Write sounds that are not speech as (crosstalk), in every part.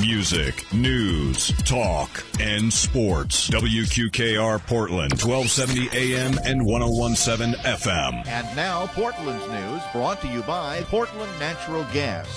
Music, news, talk, and sports. WQKR Portland, 1270 AM and 1017 FM. And now, Portland's news brought to you by Portland Natural Gas.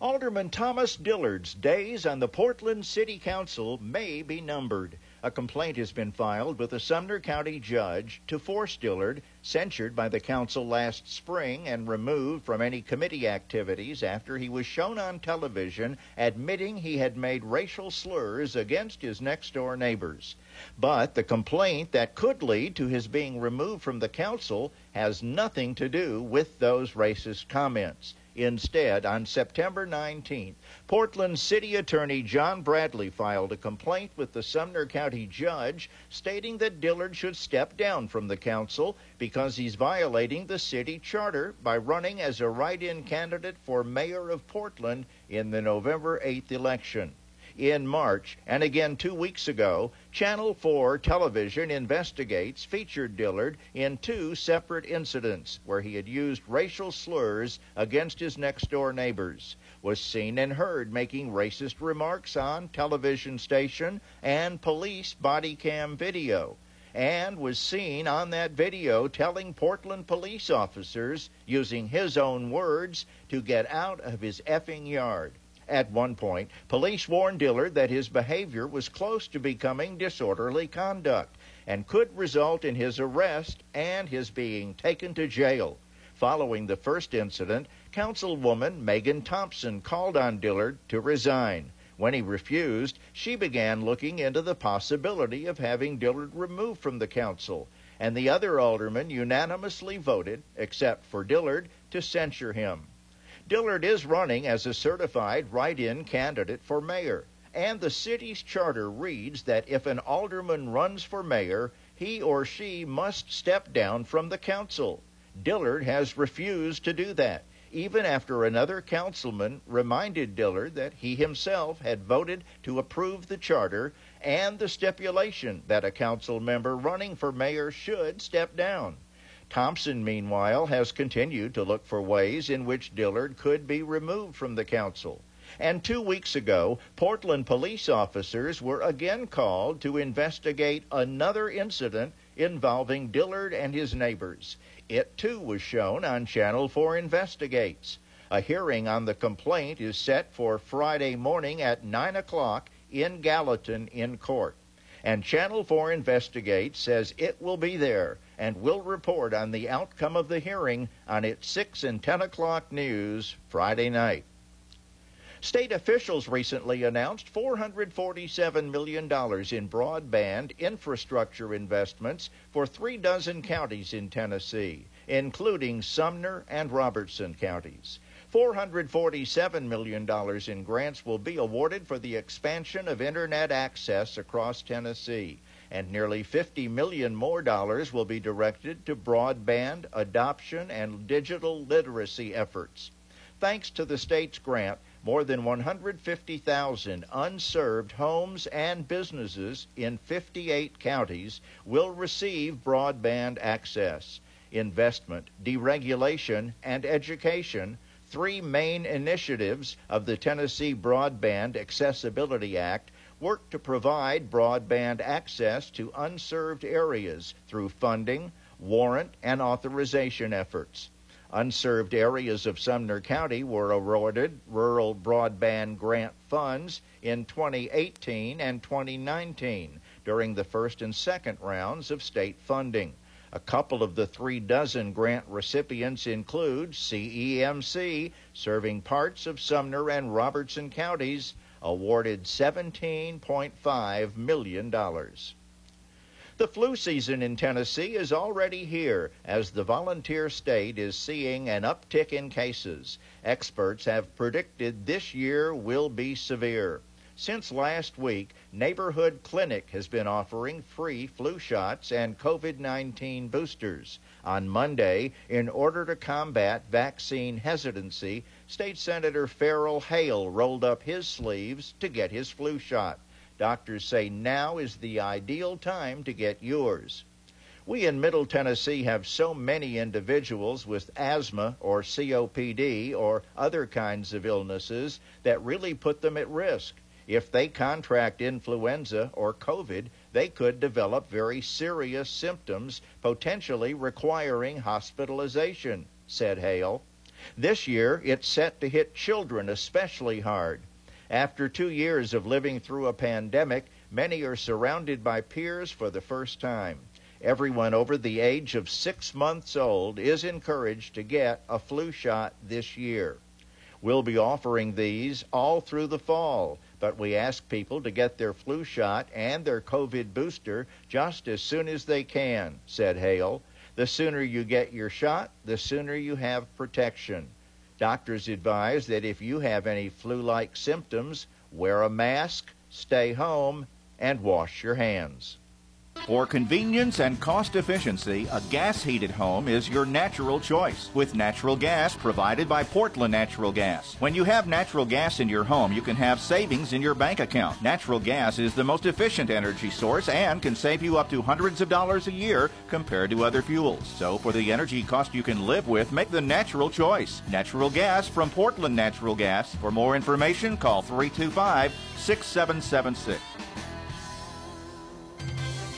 Alderman Thomas Dillard's days on the Portland City Council may be numbered. A complaint has been filed with the Sumner County judge to force Dillard, censured by the council last spring and removed from any committee activities after he was shown on television admitting he had made racial slurs against his next door neighbors. But the complaint that could lead to his being removed from the council has nothing to do with those racist comments. Instead, on September 19th, Portland City Attorney John Bradley filed a complaint with the Sumner County judge stating that Dillard should step down from the council because he's violating the city charter by running as a write in candidate for mayor of Portland in the November 8th election in March, and again two weeks ago, Channel 4 television investigates featured Dillard in two separate incidents where he had used racial slurs against his next door neighbors, was seen and heard making racist remarks on television station and police body cam video and was seen on that video telling Portland police officers, using his own words, to get out of his effing yard. At one point, police warned Dillard that his behavior was close to becoming disorderly conduct and could result in his arrest and his being taken to jail. Following the first incident, Councilwoman Megan Thompson called on Dillard to resign. When he refused, she began looking into the possibility of having Dillard removed from the council, and the other aldermen unanimously voted, except for Dillard, to censure him. Dillard is running as a certified write in candidate for mayor. And the city's charter reads that if an alderman runs for mayor, he or she must step down from the council. Dillard has refused to do that, even after another councilman reminded Dillard that he himself had voted to approve the charter and the stipulation that a council member running for mayor should step down. Thompson, meanwhile, has continued to look for ways in which Dillard could be removed from the council. And two weeks ago, Portland police officers were again called to investigate another incident involving Dillard and his neighbors. It too was shown on Channel 4 Investigates. A hearing on the complaint is set for Friday morning at 9 o'clock in Gallatin in court. And Channel 4 Investigates says it will be there and will report on the outcome of the hearing on its 6 and 10 o'clock news Friday night. State officials recently announced $447 million in broadband infrastructure investments for three dozen counties in Tennessee, including Sumner and Robertson counties. $447 million in grants will be awarded for the expansion of Internet access across Tennessee, and nearly 50 million more dollars will be directed to broadband, adoption, and digital literacy efforts. Thanks to the state's grant, more than 150,000 unserved homes and businesses in 58 counties will receive broadband access. Investment, deregulation, and education three main initiatives of the Tennessee Broadband Accessibility Act work to provide broadband access to unserved areas through funding, warrant, and authorization efforts. Unserved areas of Sumner County were awarded rural broadband grant funds in 2018 and 2019 during the first and second rounds of state funding. A couple of the three dozen grant recipients include CEMC, serving parts of Sumner and Robertson counties, awarded $17.5 million. The flu season in Tennessee is already here as the volunteer state is seeing an uptick in cases. Experts have predicted this year will be severe. Since last week, Neighborhood Clinic has been offering free flu shots and COVID 19 boosters. On Monday, in order to combat vaccine hesitancy, State Senator Farrell Hale rolled up his sleeves to get his flu shot. Doctors say now is the ideal time to get yours. We in Middle Tennessee have so many individuals with asthma or COPD or other kinds of illnesses that really put them at risk. If they contract influenza or COVID, they could develop very serious symptoms, potentially requiring hospitalization, said Hale. This year, it's set to hit children especially hard. After two years of living through a pandemic, many are surrounded by peers for the first time. Everyone over the age of six months old is encouraged to get a flu shot this year. We'll be offering these all through the fall, but we ask people to get their flu shot and their COVID booster just as soon as they can, said Hale. The sooner you get your shot, the sooner you have protection. Doctors advise that if you have any flu like symptoms, wear a mask, stay home, and wash your hands. For convenience and cost efficiency, a gas heated home is your natural choice with natural gas provided by Portland Natural Gas. When you have natural gas in your home, you can have savings in your bank account. Natural gas is the most efficient energy source and can save you up to hundreds of dollars a year compared to other fuels. So, for the energy cost you can live with, make the natural choice. Natural gas from Portland Natural Gas. For more information, call 325 6776.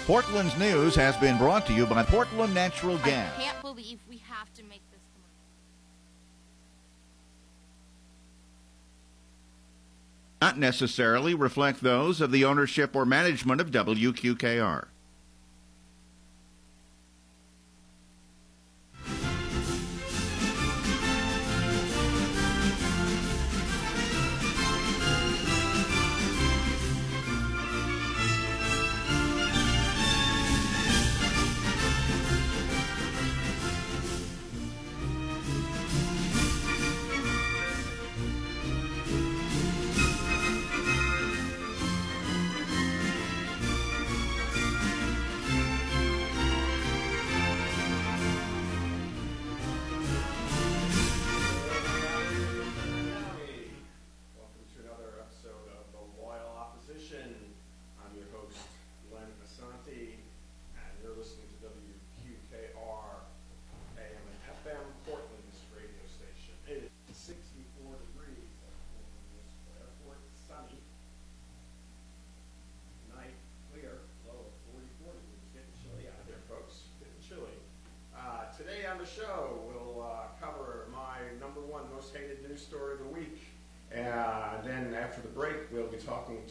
Portland's news has been brought to you by Portland Natural Gas. I can't believe we have to make this. Not necessarily reflect those of the ownership or management of WQKR.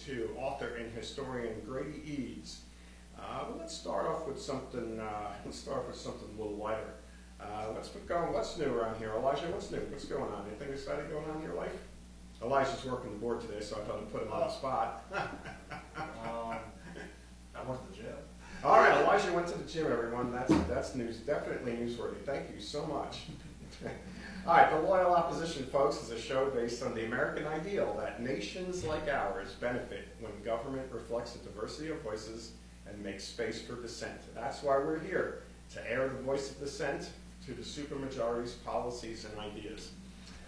To author and historian Grady Eades. Uh, let's start off with something. Uh, let's start off with something a little lighter. Uh, what's been going? What's new around here, Elijah? What's new? What's going on? Anything exciting going on in your life? Elijah's working the board today, so I thought I'd put him on the spot. Um, I went to the gym. All right, Elijah went to the gym, everyone. That's that's news, definitely newsworthy. Thank you so much. (laughs) All right, The Loyal Opposition, folks, is a show based on the American ideal that nations like ours benefit when government reflects the diversity of voices and makes space for dissent. That's why we're here, to air the voice of dissent to the supermajority's policies and ideas.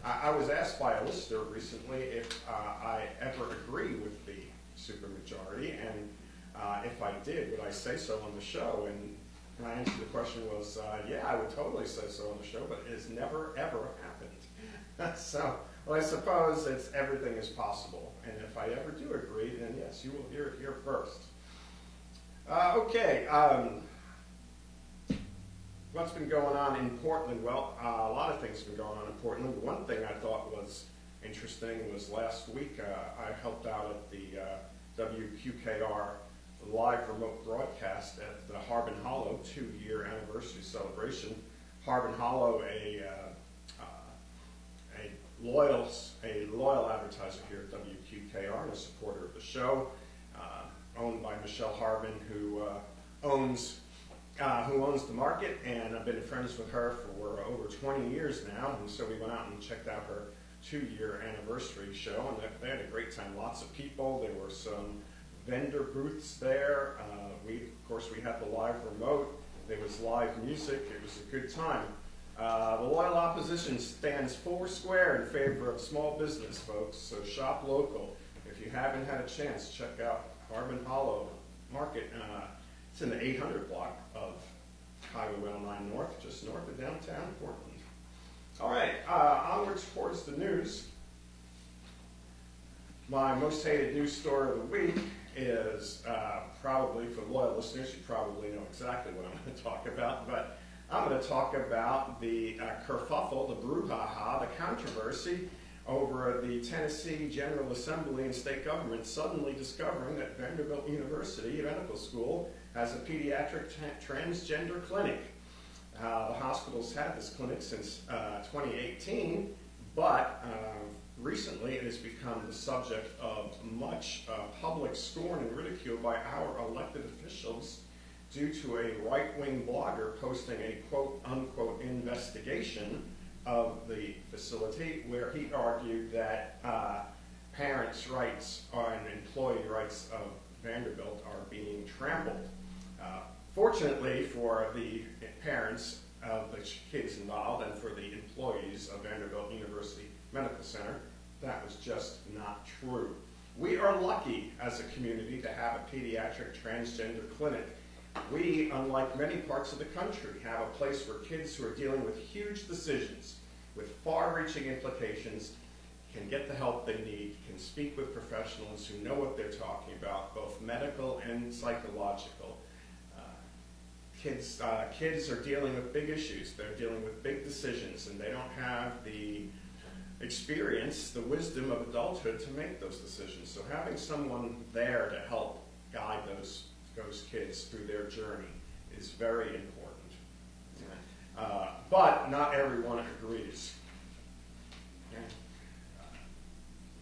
I, I was asked by a listener recently if uh, I ever agree with the supermajority, and uh, if I did, would I say so on the show? And my answer to the question was, uh, yeah, I would totally say so on the show, but it has never, ever happened. (laughs) so, well, I suppose it's everything is possible. And if I ever do agree, then yes, you will hear it here first. Uh, okay. Um, what's been going on in Portland? Well, uh, a lot of things have been going on in Portland. One thing I thought was interesting was last week uh, I helped out at the uh, WQKR live remote broadcast at the Harbin Hollow two-year anniversary celebration. Harbin Hollow, a uh, uh, a loyal a loyal advertiser here at WQKR and a supporter of the show, uh, owned by Michelle Harbin, who uh, owns uh, who owns the market, and I've been friends with her for over 20 years now. And so we went out and checked out her two-year anniversary show, and they had a great time. Lots of people. There were some vendor booths there. Uh, we, of course, we had the live remote. There was live music. It was a good time. Uh, the loyal opposition stands four square in favor of small business, folks. So shop local. If you haven't had a chance, check out Harbin Hollow Market. Uh, it's in the 800 block of Highway 109 North, just north of downtown Portland. All right, uh, onwards towards the news. My most hated news story of the week is uh, probably, for loyal listeners, you probably know exactly what I'm going to talk about, but I'm going to talk about the uh, kerfuffle, the brouhaha, the controversy over the Tennessee General Assembly and state government suddenly discovering that Vanderbilt University Medical School has a pediatric transgender clinic. Uh, the hospital's had this clinic since uh, 2018, but uh, recently it has become the subject of much uh, public scorn and ridicule by our elected officials due to a right-wing blogger posting a quote-unquote investigation of the facility where he argued that uh, parents' rights and employee rights of Vanderbilt are being trampled. Uh, fortunately for the parents of the kids involved and for the employees of Vanderbilt University Medical Center, that was just not true. We are lucky as a community to have a pediatric transgender clinic. We, unlike many parts of the country, have a place where kids who are dealing with huge decisions with far-reaching implications can get the help they need, can speak with professionals who know what they're talking about, both medical and psychological. Uh, kids, uh, kids are dealing with big issues. They're dealing with big decisions, and they don't have the experience, the wisdom of adulthood to make those decisions. So having someone there to help guide those, those kids through their journey is very important. Uh, but not everyone agrees.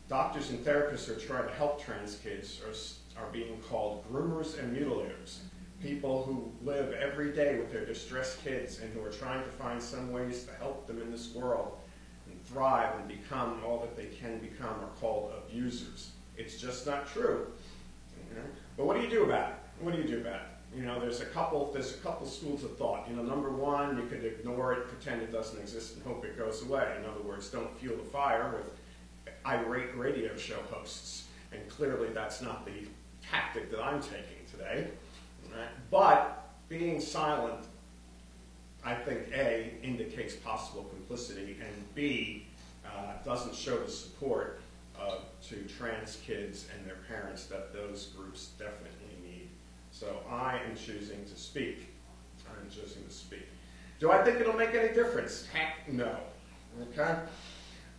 Doctors and therapists who are trying to help trans kids are, are being called groomers and mutilators. People who live every day with their distressed kids and who are trying to find some ways to help them in this world thrive and become all that they can become are called abusers. It's just not true. You know? But what do you do about it? What do you do about it? You know, there's a couple there's a couple schools of thought. You know, number one, you could ignore it, pretend it doesn't exist, and hope it goes away. In other words, don't fuel the fire with irate radio show hosts. And clearly, that's not the tactic that I'm taking today. Right? But being silent, I think A indicates possible complicity, and B uh, doesn't show the support uh, to trans kids and their parents that those groups definitely need. so I am choosing to speak. I am choosing to speak. Do I think it'll make any difference? Heck no. Okay?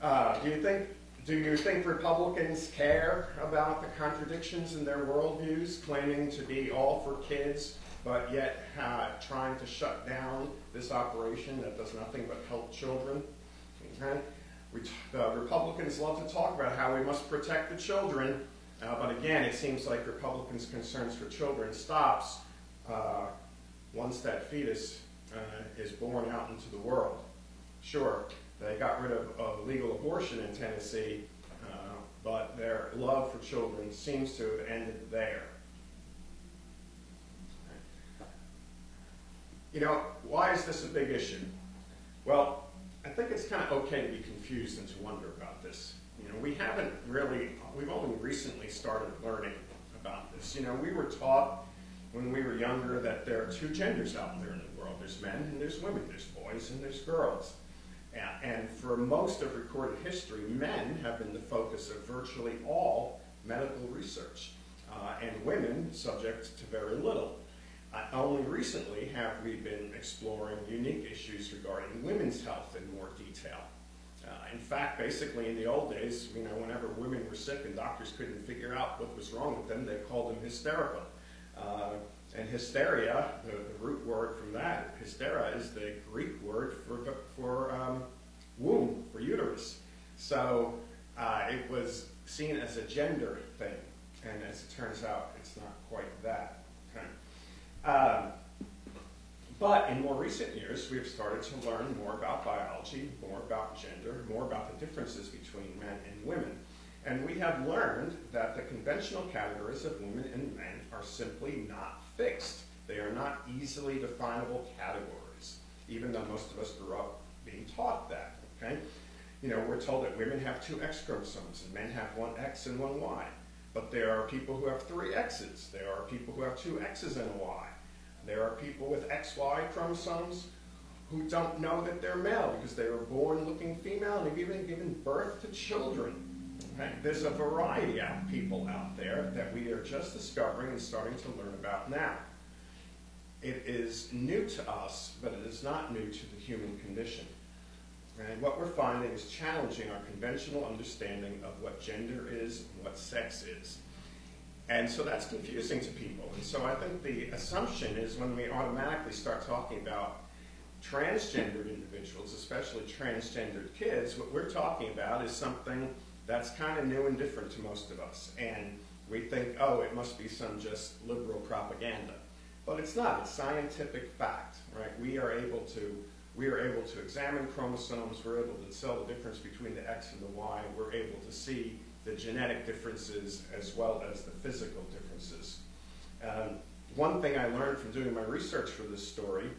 Uh, do you think do you think Republicans care about the contradictions in their worldviews, claiming to be all for kids, but yet uh, trying to shut down this operation that does nothing but help children? Okay? We, the Republicans love to talk about how we must protect the children, uh, but again, it seems like Republicans' concerns for children stops uh, once that fetus uh, is born out into the world. Sure, they got rid of, of legal abortion in Tennessee, uh, but their love for children seems to have ended there. You know, why is this a big issue? Well, I think it's kind of okay to be confused and to wonder about this. You know, we haven't really, we've only recently started learning about this. You know, we were taught when we were younger that there are two genders out there in the world. There's men and there's women. There's boys and there's girls. And for most of recorded history, men have been the focus of virtually all medical research, uh, and women subject to very little. Uh, only recently have we been exploring unique issues regarding women's health in more detail. Uh, in fact, basically in the old days, you know, whenever women were sick and doctors couldn't figure out what was wrong with them, they called them hysterical. Uh, and hysteria, the, the, root word from that, hysteria, is the Greek word for, for um, womb, for uterus. So uh, it was seen as a gender thing, and as it turns out, it's not quite that. Um, but in more recent years, we've started to learn more about biology, more about gender, more about the differences between men and women. And we have learned that the conventional categories of women and men are simply not fixed. They are not easily definable categories, even though most of us grew up being taught that. Okay? You know, we're told that women have two X chromosomes and men have one X and one Y. But there are people who have three X's. There are people who have two X's and a Y. There are people with XY chromosomes who don't know that they're male because they were born looking female and have even given birth to children. Okay? There's a variety of people out there that we are just discovering and starting to learn about now. It is new to us, but it is not new to the human condition. And what we're finding is challenging our conventional understanding of what gender is and what sex is. And so that's confusing to people. And so I think the assumption is when we automatically start talking about transgendered individuals, especially transgendered kids, what we're talking about is something that's kind of new and different to most of us. And we think, oh, it must be some just liberal propaganda. But it's not, it's scientific fact, right? We are able to we are able to examine chromosomes, we're able to tell the difference between the X and the Y, we're able to see the genetic differences as well as the physical differences. Um, one thing I learned from doing my research for this story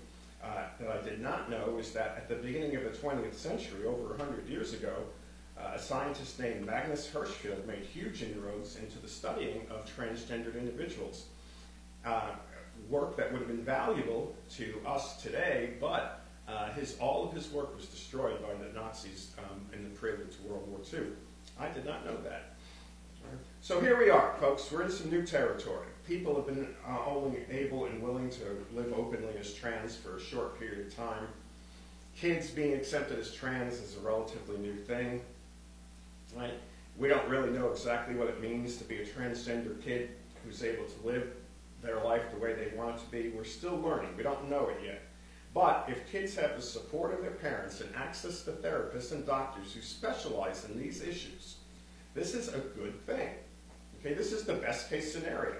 uh, that I did not know is that at the beginning of the 20th century, over 100 years ago, uh, a scientist named Magnus Hirschfeld made huge inroads into the studying of transgendered individuals. Uh, work that would have been valuable to us today, but uh, his, all of his work was destroyed by the Nazis um, in the prelude to World War II. I did not know that. So here we are, folks. We're in some new territory. People have been uh, only able and willing to live openly as trans for a short period of time. Kids being accepted as trans is a relatively new thing. Right? We don't really know exactly what it means to be a transgender kid who's able to live their life the way they want it to be. We're still learning. We don't know it yet. But if kids have the support of their parents and access to therapists and doctors who specialize in these issues, this is a good thing. Okay, this is the best case scenario.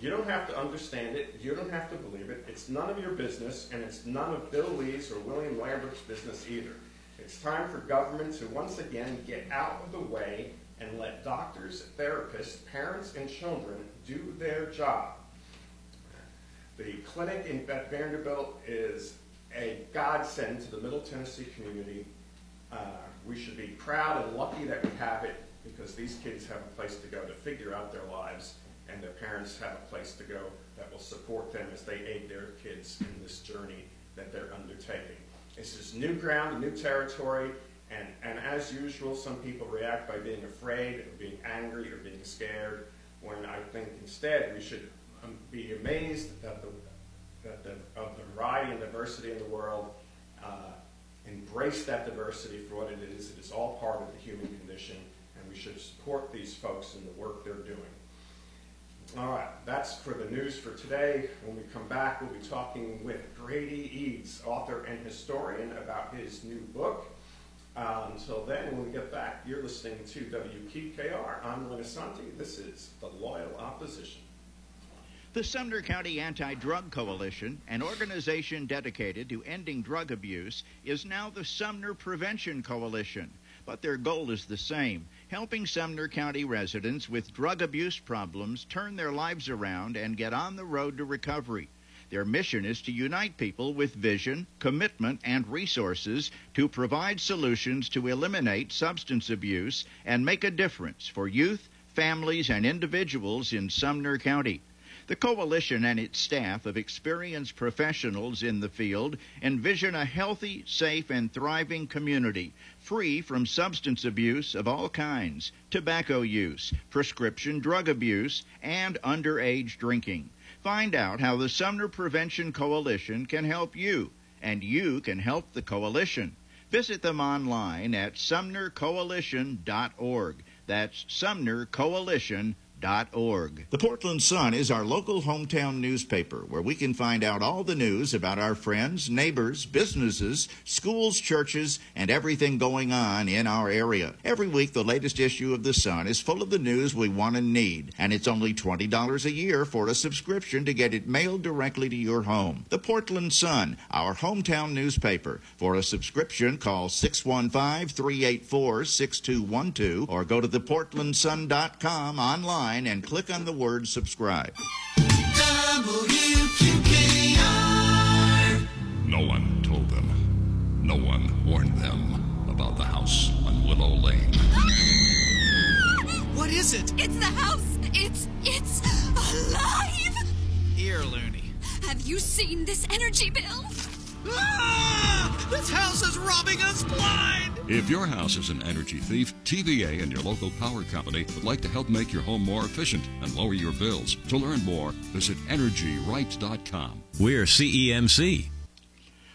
You don't have to understand it. You don't have to believe it. It's none of your business, and it's none of Bill Lee's or William Lamberth's business either. It's time for government to once again get out of the way and let doctors, therapists, parents, and children do their job. The clinic in, Vanderbilt is a godsend to the Middle Tennessee community. Uh, we should be proud and lucky that we have it because these kids have a place to go to figure out their lives and their parents have a place to go that will support them as they aid their kids in this journey that they're undertaking. This is new ground, new territory, and, and as usual, some people react by being afraid or being angry or being scared, when I think instead we should be amazed at the, that the, of the variety and diversity in the world, uh, embrace that diversity for what it is. It is all part of the human condition, and we should support these folks in the work they're doing. All right, that's for the news for today. When we come back, we'll be talking with Grady Eades, author and historian, about his new book. Uh, until then, when we get back, you're listening to WQKR. I'm Len Assante. This is The Loyal Opposition. The Sumner County Anti Drug Coalition, an organization dedicated to ending drug abuse, is now the Sumner Prevention Coalition. But their goal is the same helping Sumner County residents with drug abuse problems turn their lives around and get on the road to recovery. Their mission is to unite people with vision, commitment, and resources to provide solutions to eliminate substance abuse and make a difference for youth, families, and individuals in Sumner County. The coalition and its staff of experienced professionals in the field envision a healthy, safe, and thriving community free from substance abuse of all kinds, tobacco use, prescription drug abuse, and underage drinking. Find out how the Sumner Prevention Coalition can help you, and you can help the coalition. Visit them online at sumnercoalition.org. That's sumnercoalition.org The Portland Sun is our local hometown newspaper where we can find out all the news about our friends, neighbors, businesses, schools, churches, and everything going on in our area. Every week, the latest issue of The Sun is full of the news we want and need, and it's only $20 a year for a subscription to get it mailed directly to your home. The Portland Sun, our hometown newspaper. For a subscription, call 615 384 6212 or go to theportlandsun.com online online and click on the word subscribe. WQKR. No one told them. No one warned them about the house on Willow Lane. What is it? It's the house. It's it's alive. Here, Looney. Have you seen this energy bill? Ah! This house is robbing us blind! If your house is an energy thief, TVA and your local power company would like to help make your home more efficient and lower your bills. To learn more, visit EnergyRights.com. We're CEMC.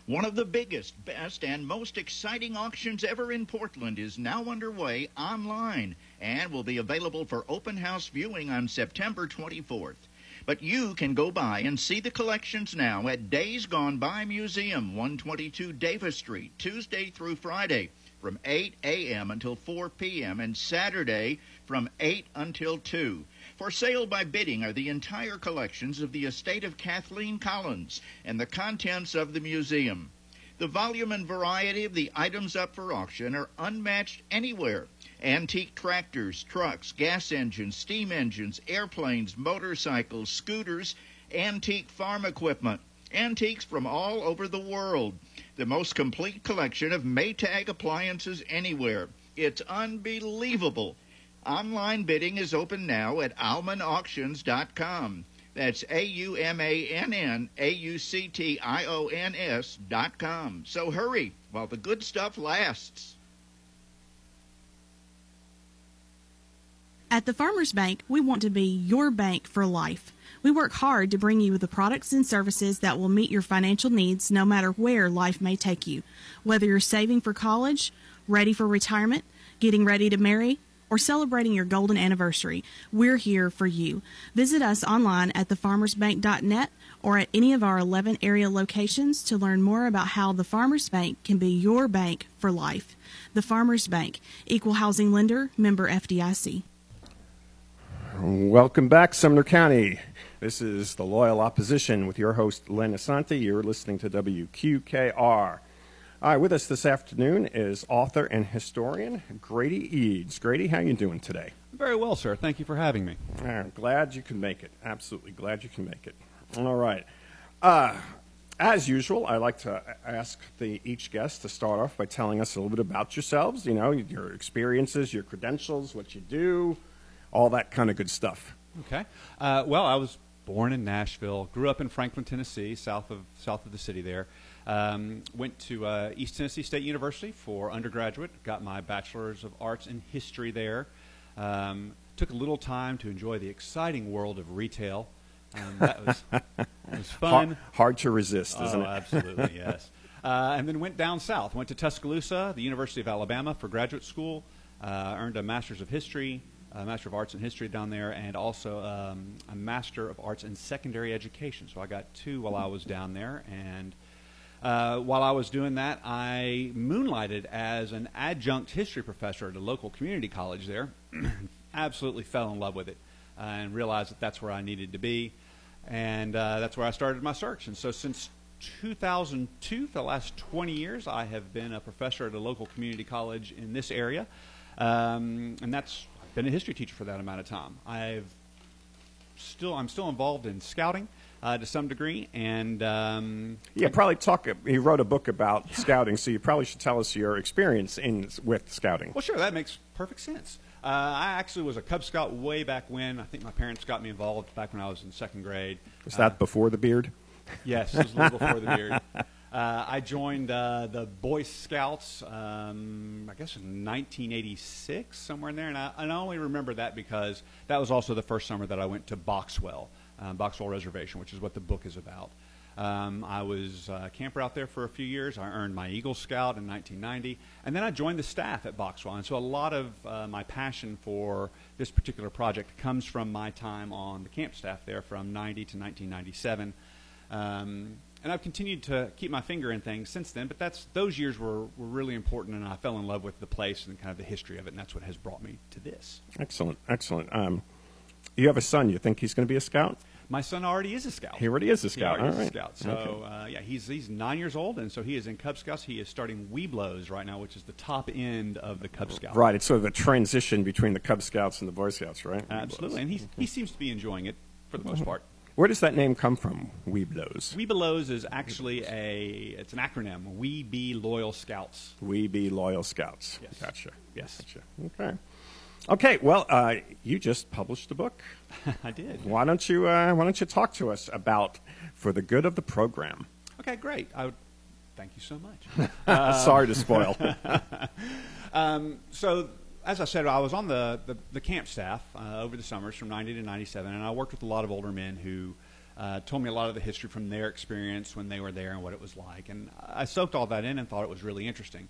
One of the biggest, best, and most exciting auctions ever in Portland is now underway online and will be available for open house viewing on September 24th. But you can go by and see the collections now at Days Gone By Museum, 122 Davis Street, Tuesday through Friday from 8 a.m. until 4 p.m. and Saturday from 8 until 2. For sale by bidding are the entire collections of the estate of Kathleen Collins and the contents of the museum. The volume and variety of the items up for auction are unmatched anywhere. Antique tractors, trucks, gas engines, steam engines, airplanes, motorcycles, scooters, antique farm equipment, antiques from all over the world. The most complete collection of Maytag appliances anywhere. It's unbelievable. Online bidding is open now at aumannauctions.com. That's A U M A N N A U C T I O N S dot com. So hurry while the good stuff lasts. At the Farmers Bank, we want to be your bank for life. We work hard to bring you the products and services that will meet your financial needs no matter where life may take you. Whether you're saving for college, ready for retirement, getting ready to marry, or celebrating your golden anniversary, we're here for you. Visit us online at thefarmersbank.net or at any of our 11 area locations to learn more about how the Farmers Bank can be your bank for life. The Farmers Bank, Equal Housing Lender, member FDIC. Welcome back, Sumner County. This is the Loyal Opposition with your host, Len Assante. You're listening to WQKR. All right, with us this afternoon is author and historian Grady Eades. Grady, how you doing today? Very well, sir. Thank you for having me. I'm glad you can make it. Absolutely glad you can make it. All right. Uh, as usual, I like to ask the, each guest to start off by telling us a little bit about yourselves, you know, your experiences, your credentials, what you do, all that kind of good stuff. Okay. Uh, well, I was born in Nashville, grew up in Franklin, Tennessee, south of south of the city there. Um, went to uh, East Tennessee State University for undergraduate. Got my bachelor's of arts in history there. Um, took a little time to enjoy the exciting world of retail. Um, that was, was (laughs) fun. Hard, hard, to resist, isn't it? oh, it? absolutely, (laughs) yes. Uh, and then went down south. Went to Tuscaloosa, the University of Alabama, for graduate school. Uh, earned a master's of history a Master of Arts in History down there, and also um, a Master of Arts in Secondary Education. So I got two while I was down there, and uh, while I was doing that, I moonlighted as an adjunct history professor at a local community college there. (clears throat) Absolutely fell in love with it, uh, and realized that that's where I needed to be, and uh, that's where I started my search. And so since 2002, for the last 20 years, I have been a professor at a local community college in this area. Um, and that's been a history teacher for that amount of time. I've still I'm still involved in scouting uh, to some degree, and um, yeah, probably talk. He wrote a book about yeah. scouting, so you probably should tell us your experience in with scouting. Well, sure, that makes perfect sense. Uh, I actually was a Cub Scout way back when. I think my parents got me involved back when I was in second grade. Was that uh, before the beard? Yes, it was a little before the beard. (laughs) Uh, I joined uh, the Boy Scouts, um, I guess in 1986, somewhere in there. And I, and I, only remember that because that was also the first summer that I went to Boxwell, um, Boxwell Reservation, which is what the book is about. Um, I was a camper out there for a few years. I earned my Eagle Scout in 1990. And then I joined the staff at Boxwell. And so a lot of uh, my passion for this particular project comes from my time on the camp staff there from 90 to 1997. And I've continued to keep my finger in things since then. But that's those years were, were really important, and I fell in love with the place and kind of the history of it, and that's what has brought me to this. Excellent, excellent. Um, you have a son. You think he's going to be a scout? My son already is a scout. He already is a scout. He All right. scout. So okay. uh, yeah, he's he's nine years old, and so he is in Cub Scouts. He is starting Webelos right now, which is the top end of the Cub Scouts. Right. It's sort of a transition between the Cub Scouts and the Boy Scouts, right? Absolutely, and he he seems to be enjoying it for the most part. Where does that name come from, Webelos? Webelos is actually a it's an acronym. We be loyal scouts. We be loyal scouts. Yes. Gotcha. Yes. Gotcha. Okay. Okay, well, uh, you just published a book. (laughs) I did. Why don't you uh, Why don't you talk to us about for the good of the program? Okay, great. I would thank you so much. (laughs) Sorry to spoil. (laughs) um, so, as I said, I was on the, the, the camp staff uh, over the summers from 90 to 97, and I worked with a lot of older men who uh, told me a lot of the history from their experience when they were there and what it was like. And I soaked all that in and thought it was really interesting.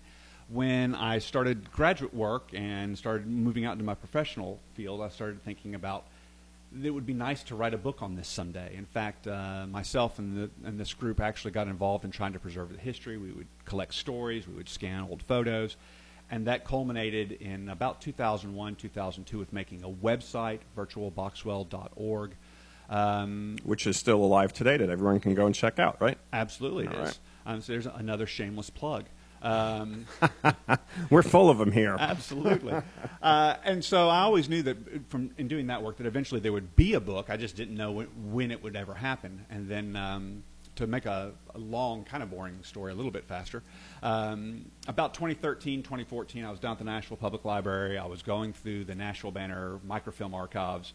When I started graduate work and started moving out into my professional field, I started thinking about it would be nice to write a book on this someday. In fact, uh, myself and, the, and this group actually got involved in trying to preserve the history. We would collect stories, we would scan old photos, and that culminated in about 2001, 2002 with making a website, virtualboxwell.org. Um, Which is still alive today that everyone can go and check out, right? Absolutely, it All is. right. Um, so there's another shameless plug. Um, (laughs) We're full of them here. Absolutely. (laughs) Uh, and so I always knew that from in doing that work that eventually there would be a book. I just didn't know when, when it would ever happen. And then um, to make a, a, long, kind of boring story a little bit faster, um, about 2013, 2014, I was down at the Nashville Public Library. I was going through the Nashville Banner microfilm archives.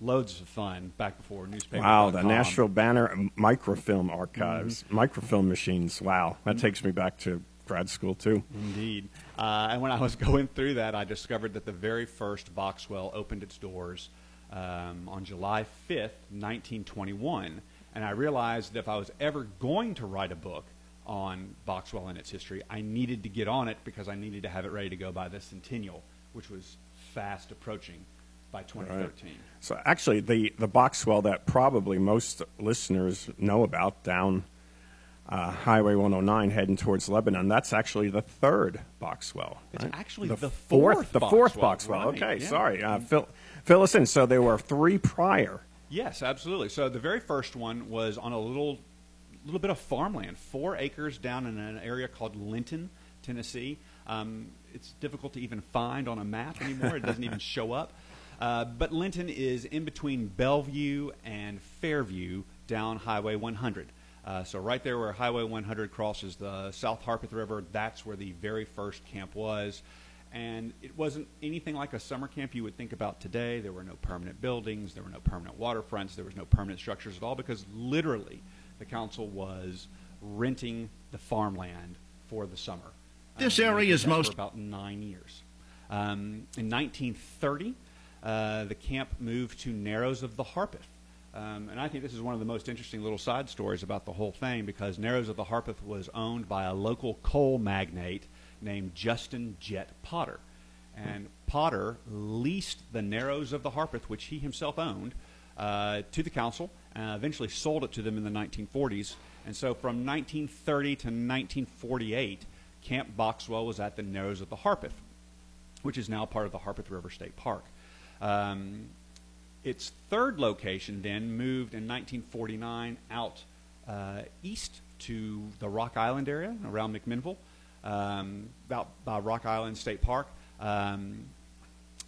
Loads of fun back before newspaper. Wow, the Nashville Banner microfilm archives, Mm-hmm. microfilm machines. Wow, that takes me back to grad school too. Indeed. Uh, and when I was (laughs) going through that, I discovered that the very first Boxwell opened its doors um, on July 5th, 1921. And I realized that if I was ever going to write a book on Boxwell and its history, I needed to get on it because I needed to have it ready to go by the centennial, which was fast approaching by 2013. Right. So actually, the, the Boxwell that probably most listeners know about down uh, Highway 109 heading towards Lebanon. That's actually the third Boxwell. It's actually the, the fourth. fourth the fourth Boxwell, Boxwell. right, Okay, yeah. sorry. Uh, fill, fill us in. So there were three prior. Yes, absolutely. So the very first one was on a little little bit of farmland, four acres down in an area called Linton, Tennessee. Um, it's difficult to even find on a map anymore. It doesn't even (laughs) show up. Uh, but Linton is in between Bellevue and Fairview down Highway 100. Uh, so right there where Highway 100 crosses the South Harpeth River, that's where the very first camp was. And it wasn't anything like a summer camp you would think about today. There were no permanent buildings, there were no permanent waterfronts, there was no permanent structures at all because literally the council was renting the farmland for the summer. This Um, area is most- about nine years. Um, in 1930, uh, the camp moved to Narrows of the Harpeth. Um, and I think this is one of the most interesting little side stories about the whole thing because Narrows of the Harpeth was owned by a local coal magnate named Justin Jet Potter. And Potter leased the Narrows of the Harpeth, which he himself owned, uh, to the council, uh, eventually sold it to them in the 1940s. And so from 1930 to 1948, Camp Boxwell was at the Narrows of the Harpeth, which is now part of the Harpeth River State Park. Um, its third location then moved in 1949 out uh, east to the Rock Island area around McMinnville, um, about by Rock Island State Park. Um,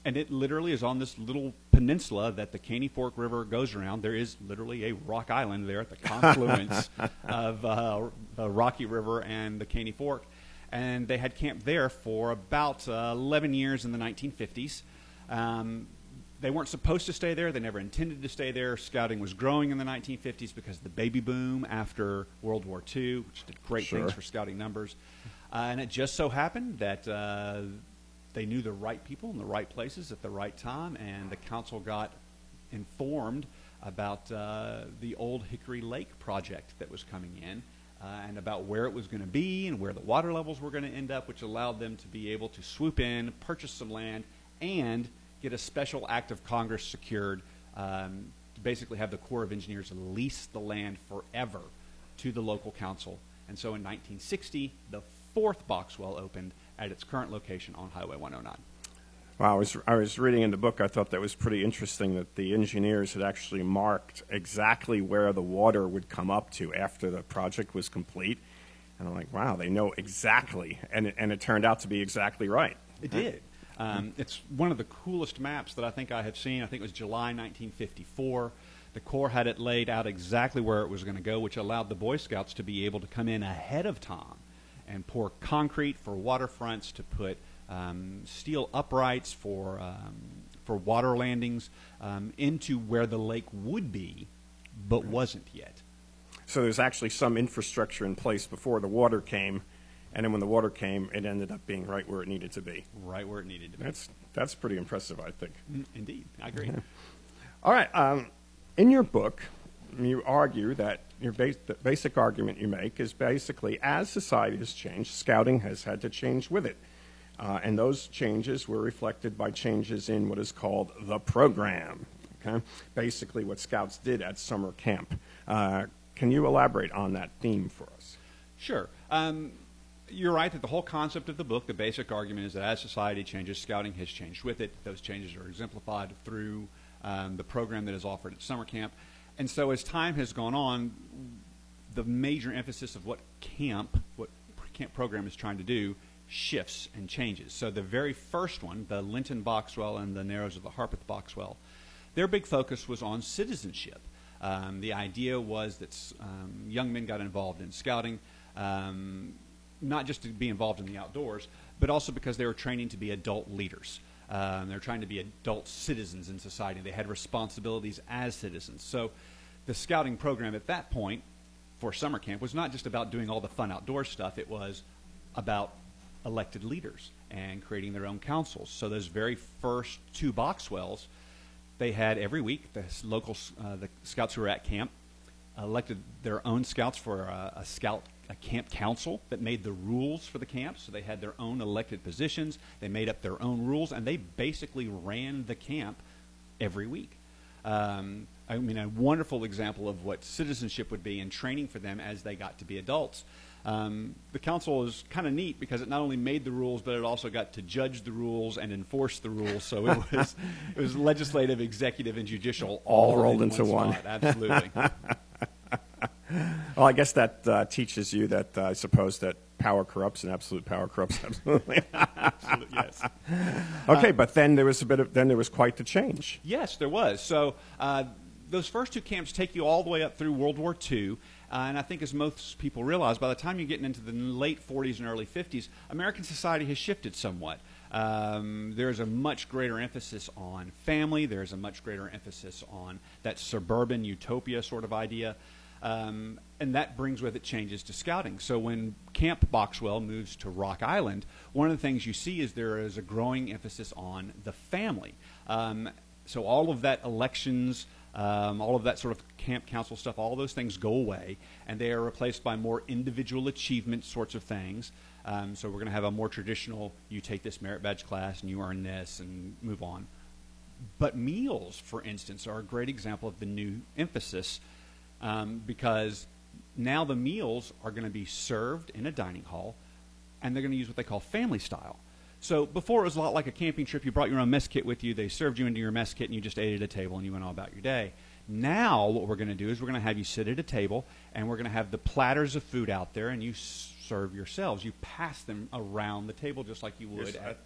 and it literally is on this little peninsula that the Caney Fork River goes around. There is literally a rock island there at the (laughs) confluence of uh, the Rocky River and the Caney Fork. And they had camped there for about uh, 11 years in the 1950s. Um, they weren't supposed to stay there. They never intended to stay there. Scouting was growing in the 1950s because of the baby boom after World War II, which did great Sure. things for scouting numbers. Uh, and it just so happened that uh, they knew the right people in the right places at the right time, and the council got informed about uh, the Old Hickory Lake project that was coming in. Uh, and about where it was going to be and where the water levels were going to end up, which allowed them to be able to swoop in, purchase some land, and get a special act of Congress secured um, to basically have the Corps of Engineers lease the land forever to the local council. And so in 1960, the fourth Boxwell opened at its current location on Highway 109. Wow, I was, I was reading in the book, I thought that was pretty interesting that the engineers had actually marked exactly where the water would come up to after the project was complete. And I'm like, wow, they know exactly. And it, and it turned out to be exactly right. It did. Um, it's one of the coolest maps that I think I have seen. I think it was July 1954. The Corps had it laid out exactly where it was going to go, which allowed the Boy Scouts to be able to come in ahead of time and pour concrete for waterfronts, to put um, steel uprights for um, for water landings um, into where the lake would be, but wasn't yet. So there's actually some infrastructure in place before the water came, and then when the water came, it ended up being right where it needed to be. Right where it needed to be. That's that's pretty impressive, I think. Mm, Indeed, I agree. All right. Um, in your book, you argue that your basic argument you make is basically as society has changed, scouting has had to change with it. Uh, and those changes were reflected by changes in what is called the program. Okay? Basically, what scouts did at summer camp. Uh, can you elaborate on that theme for us? Sure. Um, you're right that the whole concept of the book, the basic argument is that as society changes, scouting has changed with it. Those changes are exemplified through um, the program that is offered at summer camp. And so as time has gone on, the major emphasis of what camp, what camp program is trying to do, shifts and changes. So the very first one, the Linton Boxwell and the Narrows of the Harpeth Boxwell, their big focus was on citizenship. Um, the idea was that um, young men got involved in scouting, um, not just to be involved in the outdoors, but also because they were training to be adult leaders. Um, they're trying to be adult citizens in society. They had responsibilities as citizens. So the scouting program at that point for summer camp was not just about doing all the fun outdoor stuff, it was about elected leaders and creating their own councils. So those very first two Boxwells, they had every week the local uh, the scouts who were at camp elected their own scouts for a, a scout a camp council that made the rules for the camp. So they had their own elected positions. They made up their own rules, and they basically ran the camp every week. Um, I mean, a wonderful example of what citizenship would be and training for them as they got to be adults. Um, the council is kind of neat because it not only made the rules, but it also got to judge the rules and enforce the rules. So it was it was legislative, executive, and judicial all, all rolled in into one. one. spot. Absolutely. (laughs) Well, I guess that uh, teaches you that uh, I suppose that power corrupts and absolute power corrupts (laughs) absolutely. Absolutely, yes. (laughs) okay, but then there was a bit of then there was quite the change. Yes, there was. So uh, those first two camps take you all the way up through World War II. Uh, and I think, as most people realize, by the time you're getting into the late 40s and early 50s, American society has shifted somewhat. Um, there's a much greater emphasis on family. There's a much greater emphasis on that suburban utopia sort of idea. Um, and that brings with it changes to scouting. So when Camp Boxwell moves to Rock Island, one of the things you see is there is a growing emphasis on the family. Um, so all of that elections, um, all of that sort of camp council stuff, all those things go away, and they are replaced by more individual achievement sorts of things. Um, so we're going to have a more traditional: you take this merit badge class and you earn this, and move on. But meals, for instance, are a great example of the new emphasis um, because now the meals are going to be served in a dining hall, and they're going to use what they call family style. So before it was a lot like a camping trip. You brought your own mess kit with you. They served you into your mess kit, and you just ate at a table, and you went all about your day. Now, what we're going to do is we're going to have you sit at a table, and we're going to have the platters of food out there, and you serve yourselves. You pass them around the table just like you would at,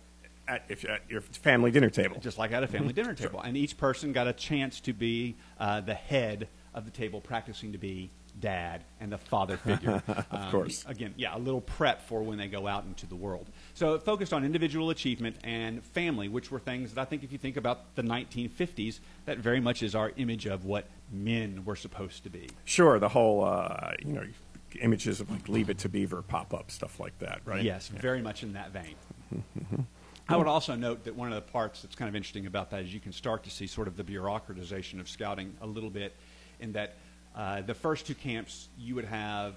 At, if, at your family dinner table. just like at a family (laughs) dinner table. And each person got a chance to be uh, the head of the table, practicing to be dad and the father figure. (laughs) of course. Again, yeah, a little prep for when they go out into the world. So it focused on individual achievement and family, which were things that I think if you think about the 1950s, that very much is our image of what men were supposed to be. Sure, the whole uh, you know images of like Leave It to Beaver pop up stuff like that, right? Yes, very much in that vein. (laughs) I would also note that one of the parts that's kind of interesting about that is you can start to see sort of the bureaucratization of scouting a little bit, in that uh, the first two camps you would have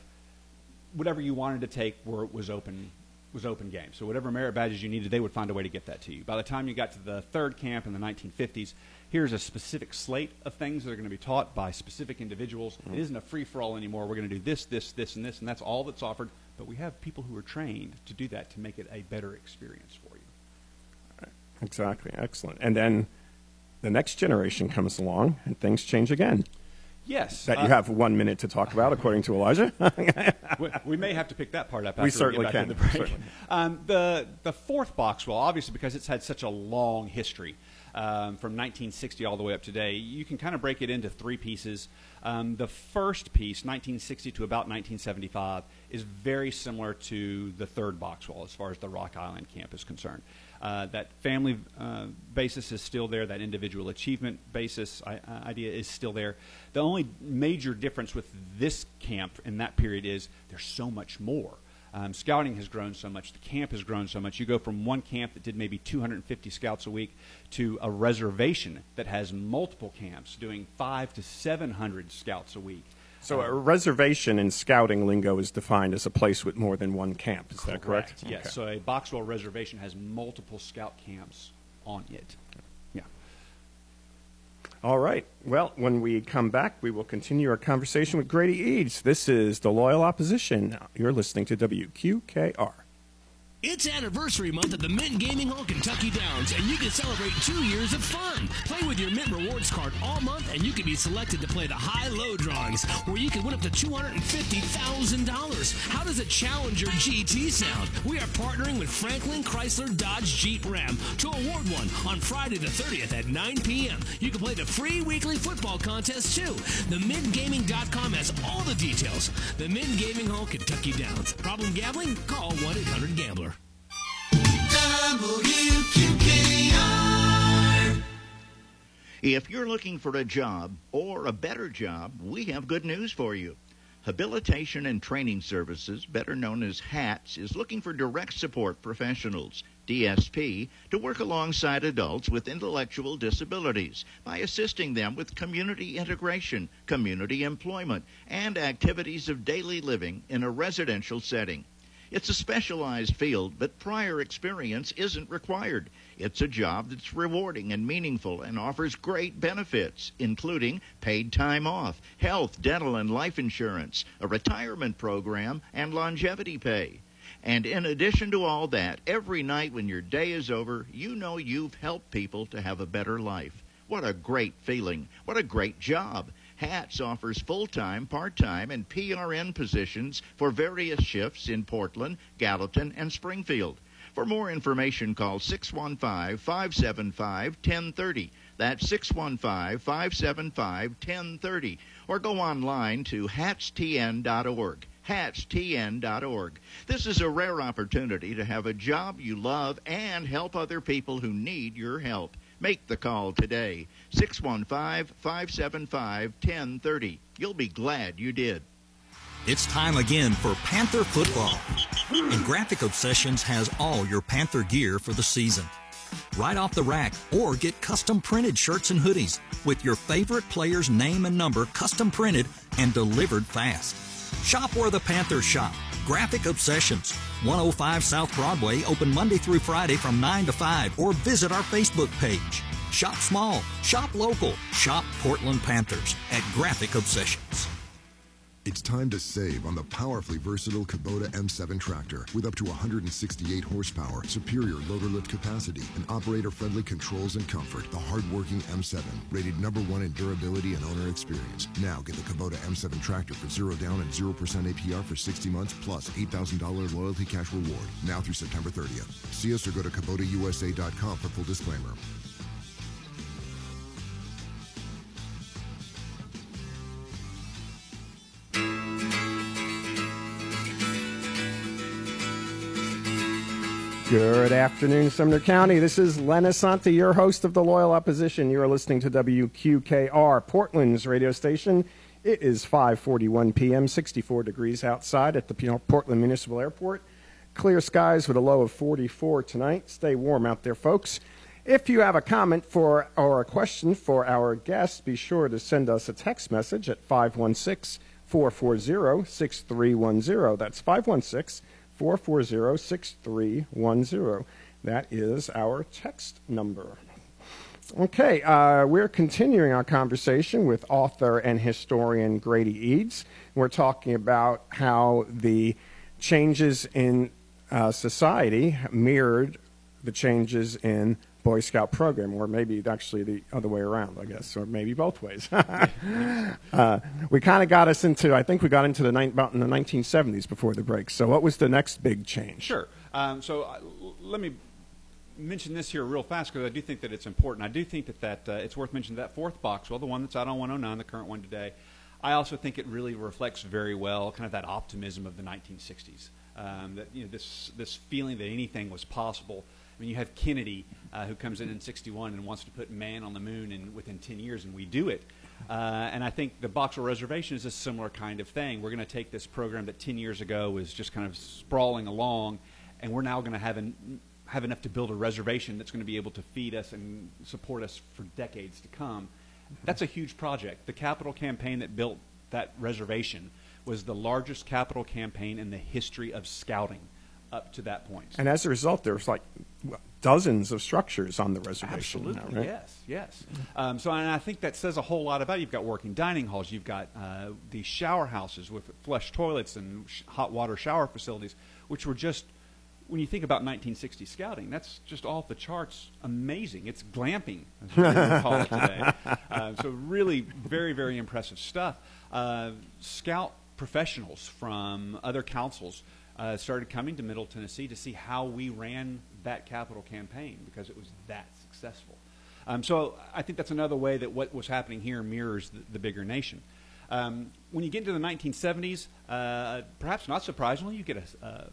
whatever you wanted to take were was open was open game. So whatever merit badges you needed, they would find a way to get that to you. By the time you got to the third camp in the 1950s, here's a specific slate of things that are going to be taught by specific individuals. It isn't a free for all anymore. We're going to do this, this, this, and this, and that's all that's offered. But we have people who are trained to do that to make it a better experience for you. Exactly. Excellent. And then the next generation comes along, and things change again. Yes. That uh, you have one minute to talk about, according to Elijah. (laughs) we, we may have to pick that part up. After We get certainly back can. The, break. Certainly. Um, the the fourth Boxwell, obviously because it's had such a long history, um, from 1960 all the way up today, you can kind of break it into three pieces. Um, the first piece, 1960 to about 1975, is very similar to the third Boxwell as far as the Rock Island camp is concerned. Uh, that family uh, basis is still there. That individual achievement basis I, uh, idea is still there. The only major difference with this camp in that period is there's so much more. Um, scouting has grown so much. The camp has grown so much. You go from one camp that did maybe 250 scouts a week to a reservation that has multiple camps doing five to 700 scouts a week. So a reservation in scouting lingo is defined as a place with more than one camp. Is that correct? Yes. Okay. So a Boxwell reservation has multiple scout camps on it. Yeah. All right. Well, when we come back, we will continue our conversation with Grady Eades. This is the Loyal Opposition. You're listening to WQKR. It's anniversary month at the Mint Gaming Hall Kentucky Downs, and you can celebrate two years of fun. Play with your Mint Rewards card all month, and you can be selected to play the high-low drawings, where you can win up to $250,000. How does a Challenger GT sound? We are partnering with Franklin Chrysler Dodge Jeep Ram to award one on Friday the 30th at 9 p.m. You can play the free weekly football contest, too. TheMintGaming.com has all the details. The Mint Gaming Hall Kentucky Downs. Problem gambling? Call 1-800-GAMBLER. If you're looking for a job or a better job, we have good news for you. Habilitation and Training Services, better known as HATS, is looking for direct support professionals, DSP, to work alongside adults with intellectual disabilities by assisting them with community integration, community employment, and activities of daily living in a residential setting. It's a specialized field, but prior experience isn't required. It's a job that's rewarding and meaningful and offers great benefits, including paid time off, health, dental, and life insurance, a retirement program, and longevity pay. And in addition to all that, every night when your day is over, you know you've helped people to have a better life. What a great feeling. What a great job. HATS offers full time, part time, and PRN positions for various shifts in Portland, Gallatin, and Springfield. For more information, call 615 575 1030. That's 615 575 1030. Or go online to hatstn.org. HATSTN.org. This is a rare opportunity to have a job you love and help other people who need your help. Make the call today. 615 575 1030. You'll be glad you did. It's time again for Panther football. And Graphic Obsessions has all your Panther gear for the season. Right off the rack or get custom printed shirts and hoodies with your favorite player's name and number custom printed and delivered fast. Shop where the Panthers shop. Graphic Obsessions, 105 South Broadway, open Monday through Friday from 9 to 5, or visit our Facebook page. Shop small, shop local, shop Portland Panthers at Graphic Obsessions. It's time to save on the powerfully versatile Kubota M7 tractor with up to 168 horsepower, superior loader lift capacity, and operator-friendly controls and comfort. The hard-working M7, rated number one in durability and owner experience. Now get the Kubota M7 tractor for zero down and 0% APR for 60 months plus $8,000 loyalty cash reward. Now through September 30th. See us or go to KubotaUSA.com for full disclaimer. Good afternoon, Sumner County. This is Len Assante, your host of the Loyal Opposition. You are listening to WQKR, Portland's radio station. It is 5:41 p.m., 64 degrees outside at the Portland Municipal Airport. Clear skies with a low of 44 tonight. Stay warm out there, folks. If you have a comment for or a question for our guests, be sure to send us a text message at 516 440 6310. That's 516 440 6310. That is our text number. Okay, uh, we're continuing our conversation with author and historian Grady Eades. We're talking about how the changes in uh, society mirrored the changes in Boy Scout program, or maybe actually the other way around, I guess, or maybe both ways. (laughs) uh, we kind of got us into, I think we got into the ni- about in the 1970s before the break. So, what was the next big change? Sure. Um, so, uh, let me mention this here real fast because I do think that it's important. I do think that, that uh, it's worth mentioning that fourth Boxwell, the one that's out on 109, the current one today. I also think it really reflects very well kind of that optimism of the 1960s. Um, that you know this this feeling that anything was possible. I mean, you have Kennedy uh, who comes in in '61 and wants to put man on the moon in within 10 years, and we do it. Uh, and I think the Boxwell Reservation is a similar kind of thing. We're going to take this program that 10 years ago was just kind of sprawling along, and we're now going to have have enough to build a reservation that's going to be able to feed us and support us for decades to come. That's a huge project. The capital campaign that built that reservation was the largest capital campaign in the history of scouting up to that point. And as a result, there's like dozens of structures on the reservation. Absolutely, now, right? yes, yes. Um, so, and I think that says a whole lot about it. You've got working dining halls, you've got uh, these shower houses with flush toilets and sh- hot water shower facilities, which were just, when you think about 1960 scouting, that's just off the charts amazing. It's glamping, as we call it today. (laughs) Uh, so, really, very, very impressive stuff. Uh, scout professionals from other councils uh, started coming to Middle Tennessee to see how we ran that capital campaign because it was that successful. Um, so I think that's another way that what was happening here mirrors the, the bigger nation. Um, when you get into the 1970s, uh, perhaps not surprisingly, you get a, a,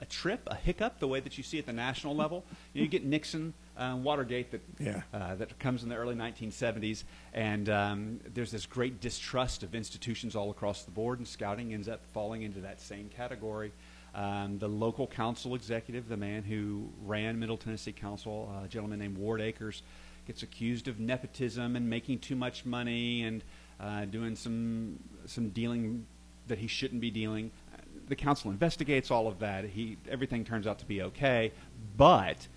a, trip, a hiccup, the way that you see at the national level. You, know, you get Nixon, uh, Watergate that Yeah. uh, that comes in the early 1970s, and um, there's this great distrust of institutions all across the board, and scouting ends up falling into that same category. Um, the local council executive, the man who ran Middle Tennessee Council, uh, a gentleman named Ward Akers, gets accused of nepotism and making too much money and uh, doing some some dealing that he shouldn't be dealing. The council investigates all of that. He everything turns out to be okay, but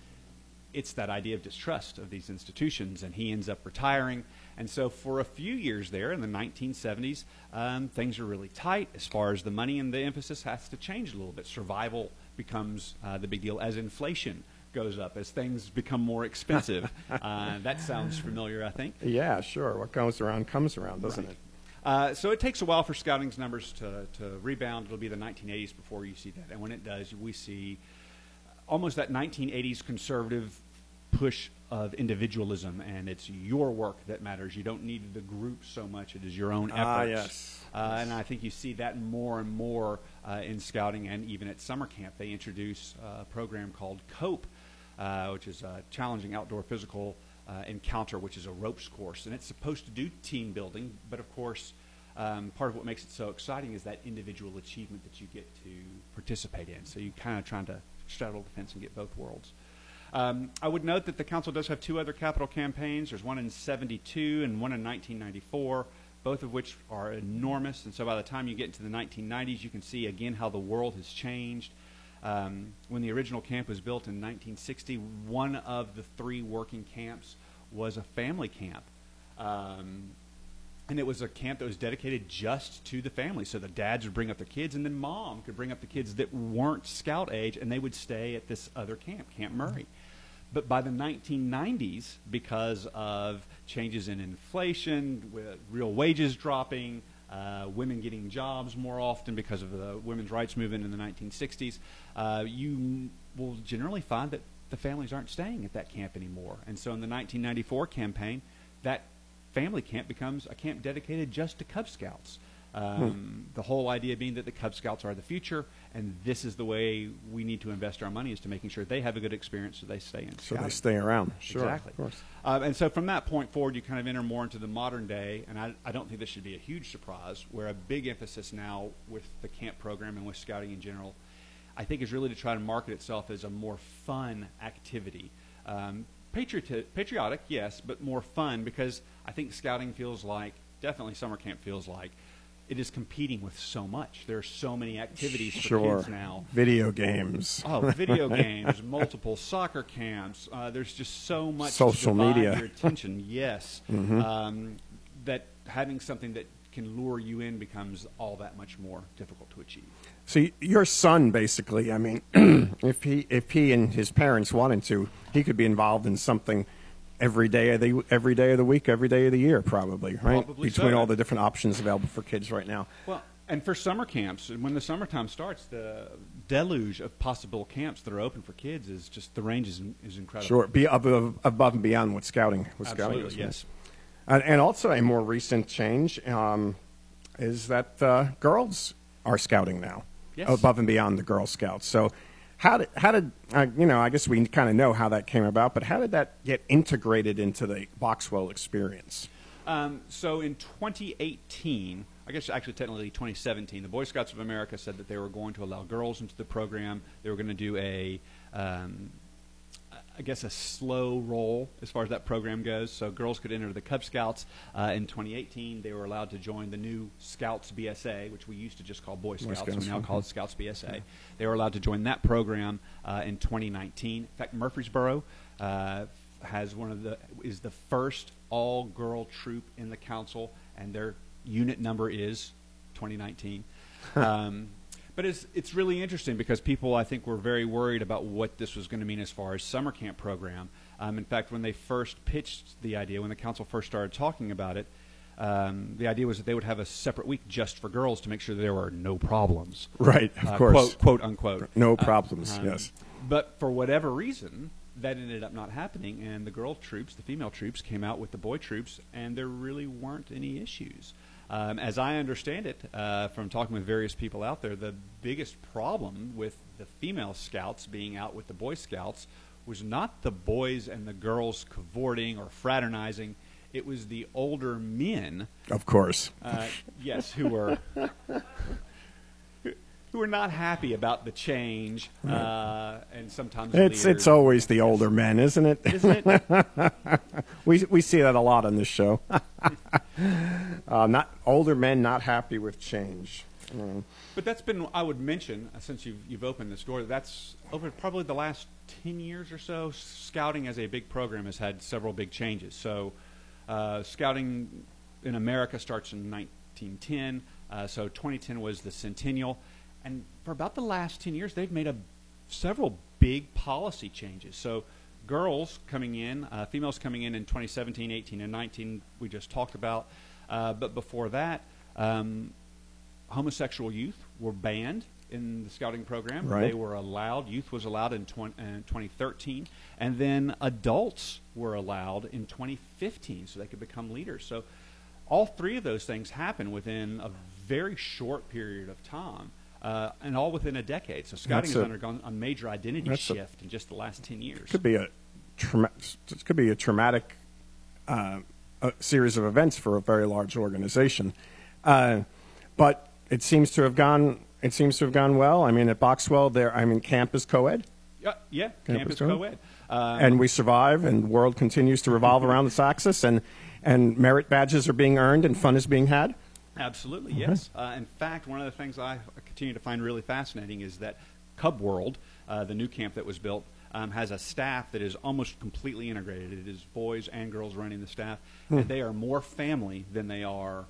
it's that idea of distrust of these institutions, and he ends up retiring. And so, for a few years there in the 1970s, um, things are really tight as far as the money, and the emphasis has to change a little bit. Survival becomes uh, the big deal as inflation goes up, as things become more expensive. (laughs) uh, that sounds familiar, I think. Yeah, sure. What goes around comes around, doesn't Right. it? Uh, so it takes a while for scouting's numbers to, to rebound. It'll be the 1980s before you see that. And when it does, we see almost that 1980s conservative push of individualism, and it's your work that matters. You don't need the group so much; it is your own efforts. Ah, yes. Uh, and I think you see that more and more uh, in scouting, and even at summer camp, they introduce uh, a program called COPE, uh, which is a challenging outdoor physical uh, encounter, which is a ropes course, and it's supposed to do team building. But of course, um, part of what makes it so exciting is that individual achievement that you get to participate in. So you're kind of trying to straddle the fence and get both worlds. Um, I would note that the council does have two other capital campaigns. There's one in 72 and one in 1994, both of which are enormous. And so by the time you get into the 1990s, you can see again how the world has changed. Um, when the original camp was built in 1960, one of the three working camps was a family camp. Um, and it was a camp that was dedicated just to the family. So the dads would bring up their kids, and then mom could bring up the kids that weren't scout age, and they would stay at this other camp, Camp Murray. But by the 1990s, because of changes in inflation, with real wages dropping, uh, women getting jobs more often because of the women's rights movement in the 1960s, uh, you will generally find that the families aren't staying at that camp anymore. And so in the 1994 campaign, that family camp becomes a camp dedicated just to Cub Scouts. Um, The whole idea being that the Cub Scouts are the future, and this is the way we need to invest our money is to making sure they have a good experience so they stay in. So they scouting. stay around. Sure, exactly. of course. Um, and so from that point forward, you kind of enter more into the modern day, and I, I don't think this should be a huge surprise, where a big emphasis now with the camp program and with scouting in general, I think is really to try to market itself as a more fun activity. Um, patrioti- patriotic, yes, but more fun because I think scouting feels like, definitely summer camp feels like, it is competing with so much. There are so many activities for Sure. kids now. Video games. Oh, video (laughs) games, multiple soccer camps. Uh, there's just so much Social media. Your attention, (laughs) yes. Mhm. Um, that having something that can lure you in becomes all that much more difficult to achieve. So your son, basically, I mean, (clears throat) if he if he and his parents wanted to, he could be involved in something every day of the every day of the week, every day of the year, probably, right? Probably Between so. all the different options available for kids right now. Well, And for summer camps, when the summertime starts, the deluge of possible camps that are open for kids is just the range is, is incredible. Sure, be above, above and beyond what scouting scouting Absolutely, is. yes. And, and also a more recent change um, is that uh, girls are scouting now, Yes. above and beyond the Girl Scouts. So, how did how did uh, you know? I guess we kind of know how that came about, but how did that get integrated into the Boxwell experience? Um, so in 2018, I guess actually technically 2017, the Boy Scouts of America said that they were going to allow girls into the program. They were going to do a, um, I guess, a slow roll as far as that program goes. So girls could enter the Cub Scouts. Uh, in 2018, they were allowed to join the new Scouts BSA, which we used to just call Boy Scouts. Scouts, We now call it. Scouts BSA. They were allowed to join that program uh, in 2019. In fact, Murfreesboro uh, has one of the is the first all girl troop in the council, and their unit number is 2019. (laughs) um, but it's it's really interesting because people I think were very worried about what this was going to mean as far as summer camp program. Um, in fact, when they first pitched the idea, when the council first started talking about it. Um, the idea was that they would have a separate week just for girls to make sure there were no problems. Right, of Uh, course. Quote, quote unquote. No Uh, problems, um, yes. But for whatever reason, that ended up not happening, and the girl troops, the female troops, came out with the boy troops, and there really weren't any issues. Um, as I understand it, uh, from talking with various people out there, the biggest problem with the female scouts being out with the boy scouts was not the boys and the girls cavorting or fraternizing. It was the older men Of course. uh, yes, who were (laughs) who are not happy about the change, uh, and sometimes It's leaders- it's always the older men, isn't it? Isn't it? (laughs) we we see that a lot on this show. (laughs) uh, not older men not happy with change. Mm. But that's been I would mention uh, since you've you've opened this door. That's over probably the last ten years or so. Scouting as a big program has had several big changes. So, uh, scouting in America starts in 1910. Uh, so 2010 was the centennial, and for about the last ten years, they've made a several big policy changes. So. Girls coming in, uh, females coming in in 2017, 18, and 19, we just talked about. Uh, but before that, um, homosexual youth were banned in the scouting program. Right. They were allowed, youth was allowed in, 20, uh, 2013, and then adults were allowed in 2015 so they could become leaders. So all three of those things happened within a very short period of time. Uh, and all within a decade. So scouting That's has a- undergone a major identity that's a- shift in just the last 10 years. Could be a it could be a traumatic uh, a series of events for a very large organization, uh, but it seems to have gone. It seems to have gone well. I mean, at Boxwell, there. I mean, camp is co-ed. Yeah, yeah Camp campus is co-ed. co-ed. Um, and we survive, and the world continues to revolve around this axis, and and merit badges are being earned, and fun is being had. Absolutely, yes. Uh, in fact, one of the things I continue to find really fascinating is that Cub World, uh, the new camp that was built, um, has a staff that is almost completely integrated. It is boys and girls running the staff, Hmm. and they are more family than they are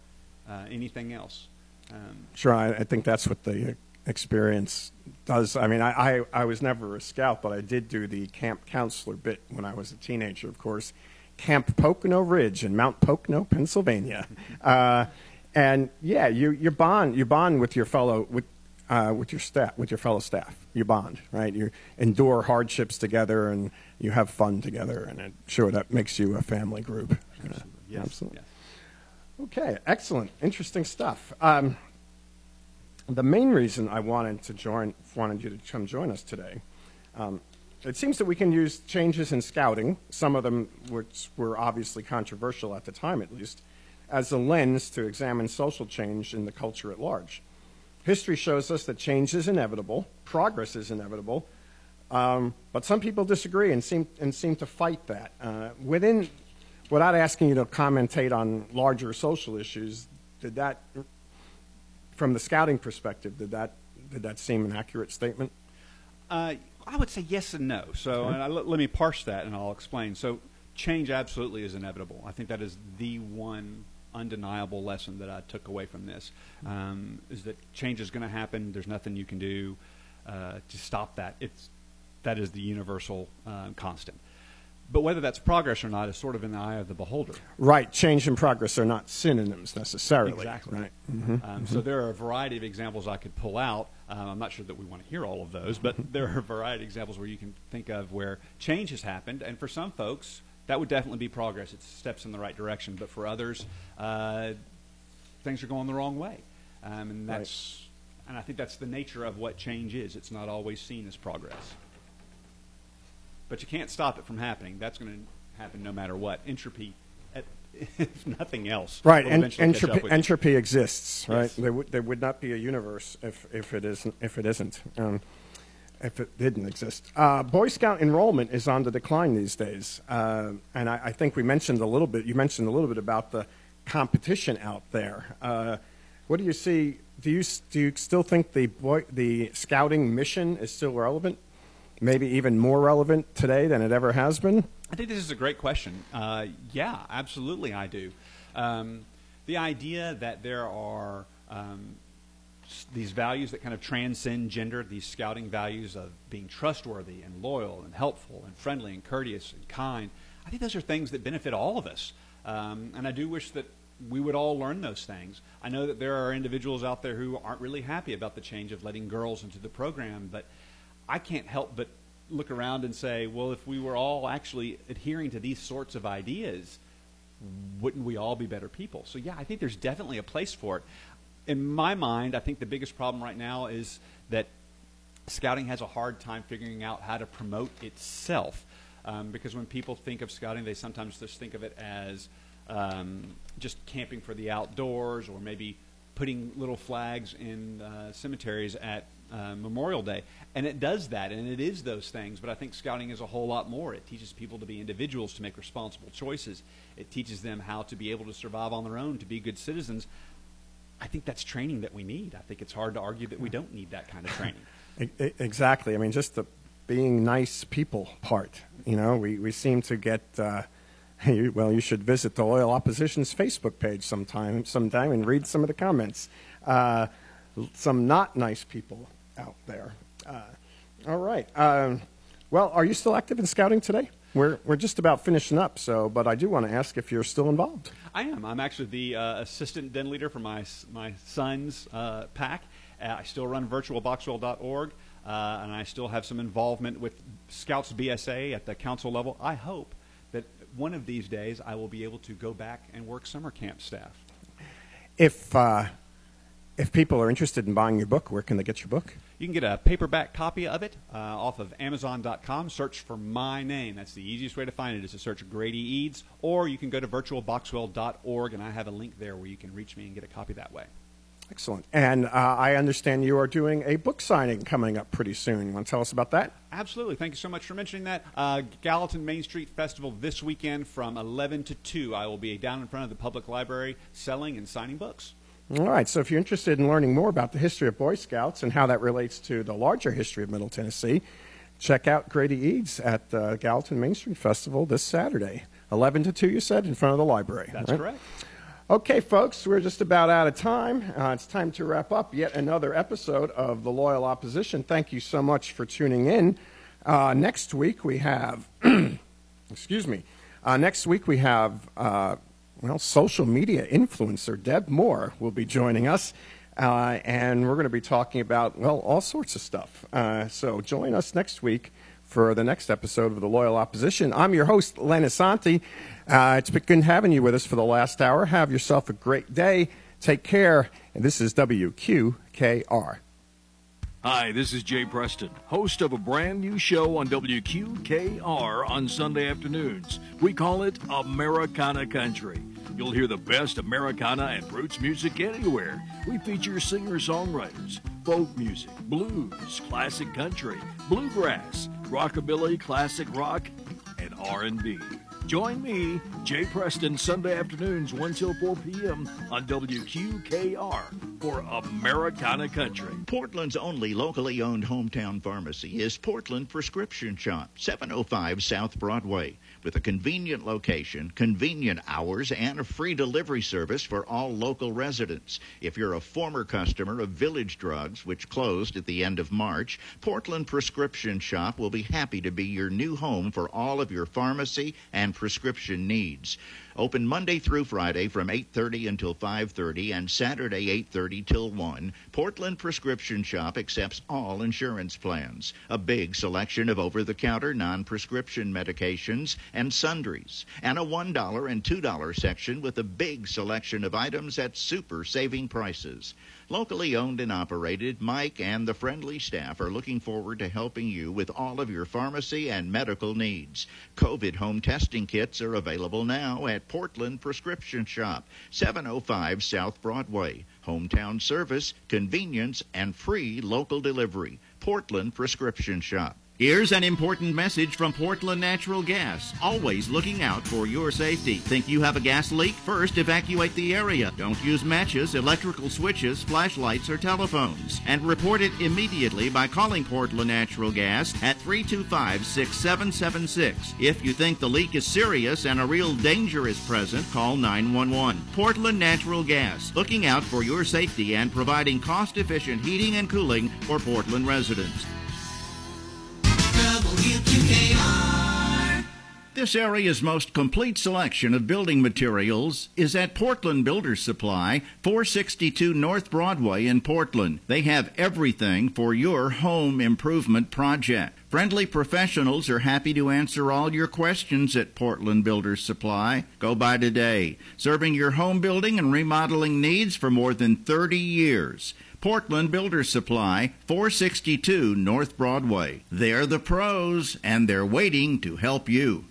uh, anything else. Um, Sure, I, I think that's what the experience does. I mean, I, I, I was never a scout, but I did do the camp counselor bit when I was a teenager, of course. Camp Pocono Ridge in Mount Pocono, Pennsylvania. (laughs) uh, and yeah, you, you bond you bond with your fellow with uh, with your staff with your fellow staff. You bond, right? You endure hardships together, and you have fun together, and it, sure that makes you a family group. Absolutely, yes, absolutely. yes. Okay, excellent, interesting stuff. Um, the main reason I wanted to join, wanted you to come join us today, um, it seems that we can use changes in scouting, some of them which were obviously controversial at the time at least, as a lens to examine social change in the culture at large. History shows us that change is inevitable, progress is inevitable, um, but some people disagree and seem, and seem to fight that. Uh, within, without asking you to commentate on larger social issues, did that, from the scouting perspective, did that, did that seem an accurate statement? Uh, I would say yes and no. So and I, let me parse that and I'll explain. So change absolutely is inevitable. I think that is the one undeniable lesson that I took away from this um, is that change is going to happen. There's nothing you can do uh, to stop that. It's that is the universal uh, constant. But whether that's progress or not is sort of in the eye of the beholder. Right. Change and progress are not synonyms necessarily. Exactly. Right. Mhm, Um, mhm. So there are a variety of examples I could pull out. Um, I'm not sure that we want to hear all of those, but there are a variety of examples where you can think of where change has happened, and for some folks, that would definitely be progress. It's steps in the right direction, but for others, uh, things are going the wrong way, um, and that's and I think that's the nature of what change is. It's not always seen as progress, but you can't stop it from happening. That's going to happen no matter what. Entropy, at, (laughs) if nothing else, Right, will en- eventually catch up entropy, entropy exists, right? Yes. There, would there would not be a universe if, if it isn't if it isn't um, if it didn't exist. Uh, Boy Scout enrollment is on the decline these days, uh, and I, I think we mentioned a little bit. You mentioned a little bit about the competition out there. Uh, what do you see? Do you do you still think the boy the scouting mission is still relevant? Maybe even more relevant today than it ever has been. I think this is a great question. Uh, yeah, absolutely, I do. Um, the idea that there are um, these values that kind of transcend gender, these scouting values of being trustworthy and loyal and helpful and friendly and courteous and kind, I think those are things that benefit all of us. Um, and I do wish that we would all learn those things. I know that there are individuals out there who aren't really happy about the change of letting girls into the program, but I can't help but look around and say, well, if we were all actually adhering to these sorts of ideas, wouldn't we all be better people? So, yeah, I think there's definitely a place for it. In my mind, I think the biggest problem right now is that scouting has a hard time figuring out how to promote itself. Um, because when people think of scouting, they sometimes just think of it as um, just camping for the outdoors or maybe putting little flags in uh, cemeteries at uh, Memorial Day. And it does that, and it is those things. But I think scouting is a whole lot more. It teaches people to be individuals, to make responsible choices. It teaches them how to be able to survive on their own, to be good citizens. I think that's training that we need. I think it's hard to argue that we don't need that kind of training. (laughs) Exactly. I mean, just the being nice people part. You know, we, we seem to get. Uh, (laughs) you, well, you should visit the Loyal Opposition's Facebook page sometime, sometime, and read some of the comments. Uh, some not nice people out there. Uh, all right. Um, well, are you still active in scouting today? We're we're just about finishing up. So, but I do want to ask if you're still involved. I am. I'm actually the uh, assistant den leader for my my son's uh, pack. Uh, I still run virtualboxwell.org, uh, and I still have some involvement with Scouts BSA at the council level. I hope that one of these days I will be able to go back and work summer camp staff. If uh, if people are interested in buying your book, where can they get your book? You can get a paperback copy of it uh, off of Amazon.com. Search for my name. That's the easiest way to find it is to search Grady Eades, or you can go to virtualboxwell.org, and I have a link there where you can reach me and get a copy that way. Excellent. And uh, I understand you are doing a book signing coming up pretty soon. You want to tell us about that? Absolutely. Thank you so much for mentioning that. Uh, Gallatin Main Street Festival this weekend from 11 to 2. I will be down in front of the public library selling and signing books. All right. So if you're interested in learning more about the history of Boy Scouts and how that relates to the larger history of Middle Tennessee, check out Grady Eades at the Gallatin Main Street Festival this Saturday. 11 to 2, you said, in front of the library. That's right? correct. Okay, folks, we're just about out of time. Uh, it's time to wrap up yet another episode of The Loyal Opposition. Thank you so much for tuning in. Uh, next week we have, (clears throat) excuse me, uh, next week we have, uh, well, social media influencer Deb Moore will be joining us. Uh, and we're going to be talking about, well, all sorts of stuff. Uh, so join us next week for the next episode of The Loyal Opposition. I'm your host, Len Assante. Uh, it's been good having you with us for the last hour. Have yourself a great day. Take care. And this is WQKR. Hi, this is Jay Preston, host of a brand new show on WQKR on Sunday afternoons. We call it Americana Country. You'll hear the best Americana and roots music anywhere. We feature singer-songwriters, folk music, blues, classic country, bluegrass, rockabilly, classic rock, and R&B. Join me, Jay Preston, Sunday afternoons 1 till 4 p.m. on WQKR for Americana Country. Portland's only locally owned hometown pharmacy is Portland Prescription Shop, 705 South Broadway with a convenient location, convenient hours, and a free delivery service for all local residents. If you're a former customer of Village Drugs, which closed at the end of March, Portland Prescription Shop will be happy to be your new home for all of your pharmacy and prescription needs. Open Monday through Friday from 8:30 until 5:30 and Saturday 8:30 till 1. Portland Prescription Shop accepts all insurance plans. A big selection of over-the-counter non-prescription medications and sundries, and a $1 and $2 section with a big selection of items at super saving prices. Locally owned and operated, Mike and the friendly staff are looking forward to helping you with all of your pharmacy and medical needs. COVID home testing kits are available now at Portland Prescription Shop, 705 South Broadway. Hometown service, convenience, and free local delivery. Portland Prescription Shop. Here's an important message from Portland Natural Gas. Always looking out for your safety. Think you have a gas leak? First, evacuate the area. Don't use matches, electrical switches, flashlights, or telephones. And report it immediately by calling Portland Natural Gas at 325 6776. If you think the leak is serious and a real danger is present, call 911. Portland Natural Gas, looking out for your safety and providing cost efficient heating and cooling for Portland residents. This area's most complete selection of building materials is at Portland Builders Supply, 462 North Broadway in Portland. They have everything for your home improvement project. Friendly professionals are happy to answer all your questions at Portland Builders Supply. Go by today, serving your home building and remodeling needs for more than 30 years. Portland Builders Supply, 462 North Broadway. They're the pros, and they're waiting to help you.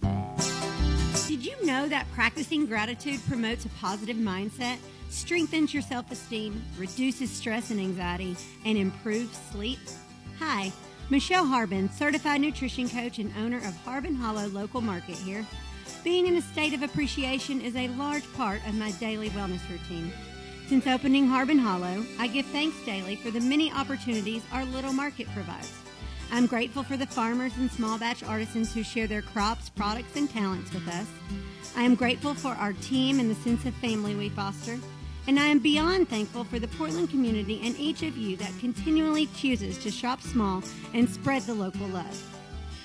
Did you know that practicing gratitude promotes a positive mindset, strengthens your self esteem, reduces stress and anxiety, and improves sleep? Hi, Michelle Harbin, certified nutrition coach and owner of Harbin Hollow Local Market here. Being in a state of appreciation is a large part of my daily wellness routine. Since opening Harbin Hollow, I give thanks daily for the many opportunities our little market provides. I'm grateful for the farmers and small batch artisans who share their crops, products, and talents with us. I am grateful for our team and the sense of family we foster. And I am beyond thankful for the Portland community and each of you that continually chooses to shop small and spread the local love.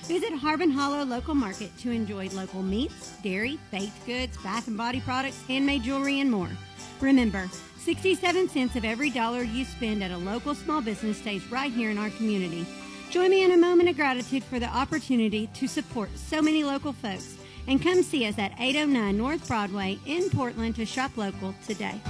Visit Harbin Hollow Local Market to enjoy local meats, dairy, baked goods, bath and body products, handmade jewelry, and more. Remember, 67 cents of every dollar you spend at a local small business stays right here in our community. Join me in a moment of gratitude for the opportunity to support so many local folks and come see us at 809 North Broadway in Portland to shop local today.